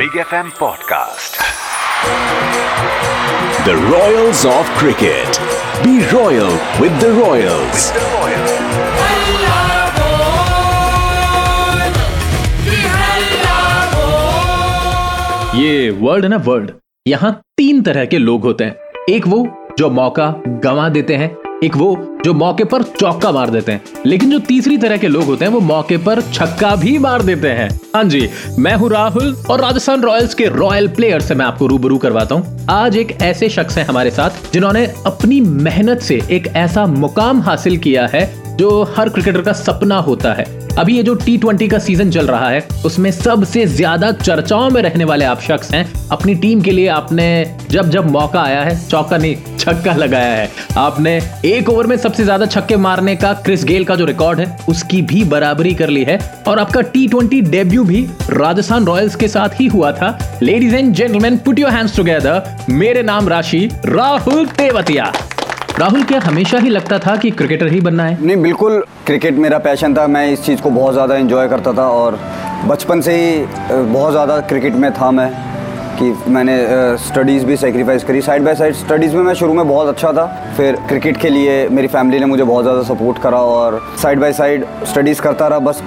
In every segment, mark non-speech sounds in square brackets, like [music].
Big F M podcast the Royals of cricket be royal with the Royals ये world ना world यहाँ तीन तरह के लोग होते हैं। एक वो जो मौका गंवा देते हैं एक वो जो मौके पर चौका मार देते हैं। लेकिन जो तीसरी तरह के लोग होते हैं, वो मौके पर छक्का भी मार देते हैं। हाँ जी, मैं हूँ राहुल और राजस्थान रॉयल्स के रॉयल प्लेयर से मैं आपको रूबरू करवाता हूँ। आज एक ऐसे शख्स है हमारे साथ, जिन्होंने अपनी मेहनत से एक ऐसा मुकाम हासिल किया है जो हर क्रिकेटर का सपना होता है। अभी ये जो टी का सीज़न चल रहा है, उसमें सबसे ज़्यादा चर्चाओं में रहने वाले आप शख्स हैं। अपनी टीम के लिए आपने जब जब मौका आया है, चौका नहीं, छक्का लगाया है। आपने एक ओवर में सबसे ज़्यादा छक्के मारने का क्रिस गेल का जो रिकॉर्ड है, उसकी भी बराबरी कर ली है। और आपका टी ट्वेंटी डेब्यू भी राजस्थान रॉयल्स के साथ ही हुआ था। Ladies and gentleman put your hands together मेरे नाम राशि, राहुल तेवतिया। राहुल, क्या हमेशा ही लगता था कि क्रिकेटर ही बनना है? नहीं, बिल्कुल क्रिकेट मेरा पैशन था। मैं इस चीज़ को बहुत ज़्यादा इंजॉय करता था और बचपन से ही बहुत ज़्यादा क्रिकेट में था मैं। कि मैंने स्टडीज़ भी सेक्रीफाइस करी। साइड बाय साइड स्टडीज़ में मैं शुरू में बहुत अच्छा था। फिर क्रिकेट के लिए मेरी फैमिली ने मुझे बहुत ज़्यादा सपोर्ट करा और साइड बाय साइड स्टडीज़ करता रहा। बस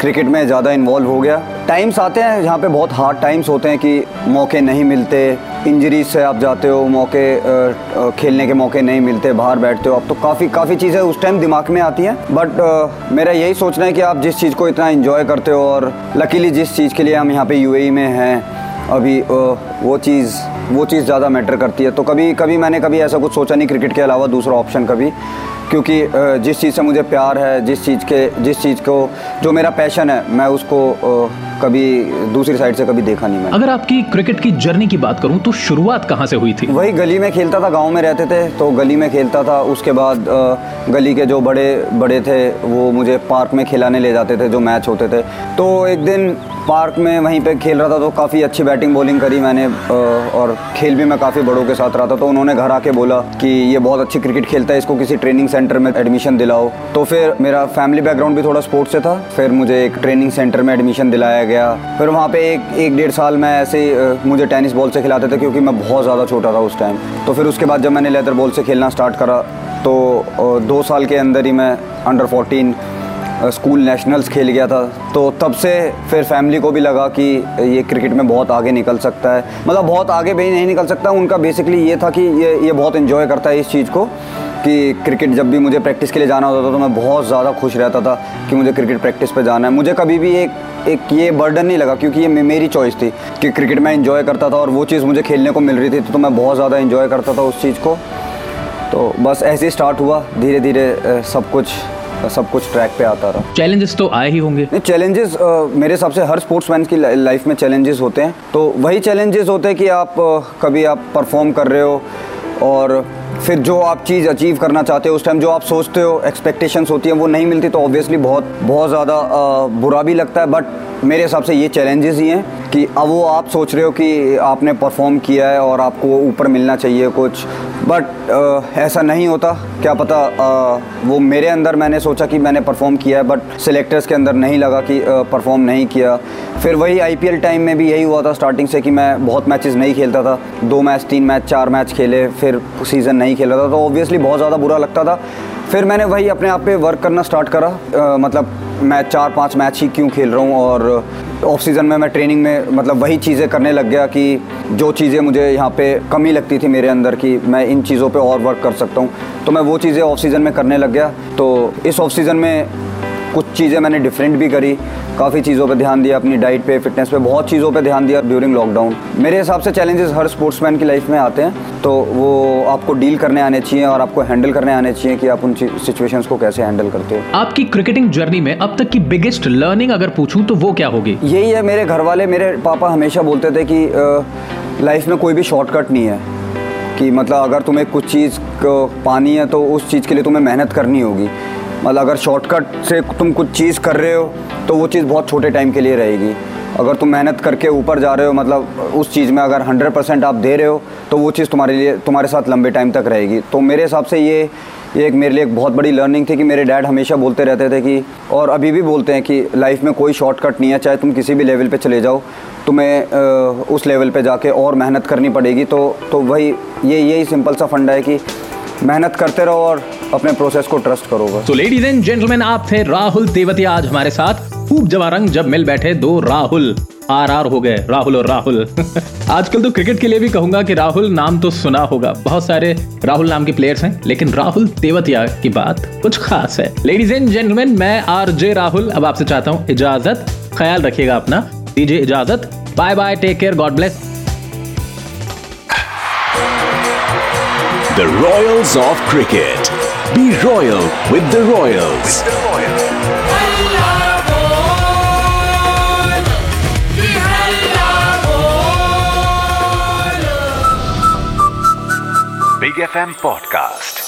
क्रिकेट में ज़्यादा इन्वॉल्व हो गया। टाइम्स आते हैं जहाँ पे बहुत हार्ड टाइम्स होते हैं कि मौके नहीं मिलते। इंजरीज से आप जाते हो, मौके खेलने के मौके नहीं मिलते, बाहर बैठते हो आप। तो काफ़ी काफ़ी चीज़ें उस टाइम दिमाग में आती हैं। बट मेरा यही सोचना है कि आप जिस चीज़ को इतना इन्जॉय करते हो और लकीली जिस चीज़ के लिए हम यहाँ पे यूएई में हैं अभी वो चीज़ वो चीज़ ज़्यादा मैटर करती है। तो कभी कभी मैंने कभी ऐसा कुछ सोचा नहीं क्रिकेट के अलावा दूसरा ऑप्शन कभी, क्योंकि जिस चीज़ से मुझे प्यार है, जिस चीज़ के, जिस चीज़ को, जो मेरा पैशन है, मैं उसको कभी दूसरी साइड से कभी देखा नहीं मैंने। अगर आपकी क्रिकेट की जर्नी की बात करूँ तो शुरुआत कहाँ से हुई थी? वही गली में खेलता था गाँव में रहते थे तो गली में खेलता था। उसके बाद गली के जो बड़े बड़े थे वो मुझे पार्क में खिलाने ले जाते थे जो मैच होते थे। तो एक दिन पार्क में वहीं पे खेल रहा था तो काफ़ी अच्छी बैटिंग बॉलिंग करी मैंने और खेल भी मैं काफ़ी बड़ों के साथ रहा था। तो उन्होंने घर आके बोला कि ये बहुत अच्छी क्रिकेट खेलता है इसको किसी ट्रेनिंग सेंटर में एडमिशन दिलाओ। तो फिर मेरा फैमिली बैकग्राउंड भी थोड़ा स्पोर्ट्स से था। फिर मुझे एक ट्रेनिंग सेंटर में एडमिशन दिलाया गया। फिर वहाँ पे एक एक डेढ़ साल मैं ऐसे मुझे टेनिस बॉल से खिलाते थे क्योंकि मैं बहुत ज़्यादा छोटा था उस टाइम। तो फिर उसके बाद जब मैंने लेदर बॉल से खेलना स्टार्ट करा तो दो साल के अंदर ही मैं अंडर फोर्टीन स्कूल नेशनल्स खेल गया था। तो तब से फिर फैमिली को भी लगा कि ये क्रिकेट में बहुत आगे निकल सकता है। मतलब बहुत आगे भी नहीं निकल सकता, उनका बेसिकली ये था कि ये ये बहुत इन्जॉय करता है इस चीज़ को कि क्रिकेट जब भी मुझे प्रैक्टिस के लिए जाना होता था तो मैं बहुत ज़्यादा खुश रहता था कि मुझे क्रिकेट प्रैक्टिस पे जाना है। मुझे कभी भी एक एक ये बर्डन नहीं लगा क्योंकि ये मेरी चॉइस थी कि क्रिकेट में इन्जॉय करता था और वो चीज़ मुझे खेलने को मिल रही थी तो मैं बहुत ज़्यादा इन्जॉय करता था उस चीज़ को। तो बस ऐसे ही स्टार्ट हुआ धीरे धीरे सब कुछ सब कुछ ट्रैक पे आता रहा। चैलेंजेस तो आए ही होंगे। नहीं चैलेंजेस मेरे हिसाब से हर स्पोर्ट्समैन की लाइफ में चैलेंजेस होते हैं। तो वही चैलेंजेस होते हैं कि आप कभी आप परफॉर्म कर रहे हो और फिर जो आप चीज़ अचीव करना चाहते हो उस टाइम जो आप सोचते हो एक्सपेक्टेशंस होती हैं वो नहीं मिलती तो ऑब्वियसली बहुत बहुत ज़्यादा बुरा भी लगता है। बट मेरे हिसाब से ये चैलेंजेस ही हैं कि अब वो आप सोच रहे हो कि आपने परफॉर्म किया है और आपको ऊपर मिलना चाहिए कुछ। बट ऐसा नहीं होता। क्या पता अ, वो मेरे अंदर मैंने सोचा कि मैंने परफॉर्म किया है बट सिलेक्टर्स के अंदर नहीं लगा कि परफॉर्म नहीं किया। फिर वही आईपीएल टाइम में भी यही हुआ था स्टार्टिंग से कि मैं बहुत मैचेस नहीं खेलता था। दो मैच तीन मैच चार मैच खेले फिर सीज़न नहीं खेला था। तो ऑब्वियसली बहुत ज़्यादा बुरा लगता था। फिर मैंने वही अपने आप पे वर्क करना स्टार्ट करा। अ, मतलब मैं चार पाँच मैच ही क्यों खेल रहा हूँ? और ऑफ़ सीज़न में मैं ट्रेनिंग में मतलब वही चीज़ें करने लग गया कि जो चीज़ें मुझे यहाँ पे कमी लगती थी मेरे अंदर कि मैं इन चीज़ों पे और वर्क कर सकता हूँ। तो मैं वो चीज़ें ऑफ़ सीज़न में करने लग गया। तो इस ऑफ़ सीज़न में कुछ चीज़ें मैंने डिफरेंट भी करी। काफ़ी चीज़ों पे ध्यान दिया अपनी डाइट पे फिटनेस पे बहुत चीज़ों पे ध्यान दिया ड्यूरिंग लॉकडाउन मेरे हिसाब से चैलेंजेस हर स्पोर्ट्समैन की लाइफ में आते हैं तो वो आपको डील करने आने चाहिए और आपको हैंडल करने आने चाहिए कि आप उन सिचुएशंस को कैसे हैंडल करते हो। आपकी क्रिकेटिंग जर्नी में अब तक की बिगेस्ट लर्निंग अगर पूछूँ तो वो क्या होगी? यही है मेरे घर वाले मेरे पापा हमेशा बोलते थे कि लाइफ में कोई भी शॉर्टकट नहीं है। कि मतलब अगर तुम्हें कुछ चीज़ पानी है तो उस चीज़ के लिए तुम्हें मेहनत करनी होगी। मतलब अगर शॉर्टकट से तुम कुछ चीज़ कर रहे हो तो वो चीज़ बहुत छोटे टाइम के लिए रहेगी। अगर तुम मेहनत करके ऊपर जा रहे हो मतलब उस चीज़ में अगर हंड्रेड परसेंट आप दे रहे हो तो वो चीज़ तुम्हारे लिए, तुम्हारे साथ लंबे टाइम तक रहेगी। तो मेरे हिसाब से ये ये एक मेरे लिए एक बहुत बड़ी लर्निंग थी कि मेरे डैड हमेशा बोलते रहते थे कि, और अभी भी बोलते हैं कि लाइफ में कोई शॉर्टकट नहीं है, चाहे तुम किसी भी लेवल पे चले जाओ। तुम्हें उस लेवल पे जाके और मेहनत करनी पड़ेगी। तो तो वही, ये, यही सिंपल सा फंडा है कि मेहनत करते रहो और अपने प्रोसेस को ट्रस्ट करो बस। तो लेडीज़ एंड जेंटलमैन आप थे राहुल तेवतिया आज हमारे साथ। खूब जवारंग जब मिल बैठे दो राहुल। आर आर हो गए राहुल और राहुल। [laughs] आजकल तो क्रिकेट के लिए भी कहूँगा कि राहुल नाम तो सुना होगा। बहुत सारे राहुल नाम के प्लेयर्स हैं लेकिन राहुल तेवतिया की बात कुछ खास है। लेडीज़ एंड जेंटलमैन मैं आर जे राहुल अब आपसे चाहता हूँ इजाज़त। ख्याल रखिएगा अपना। दीजिए इजाज़त। Bye bye take care God bless The Royals of Cricket. Be royal with the Royals. Big FM Podcast.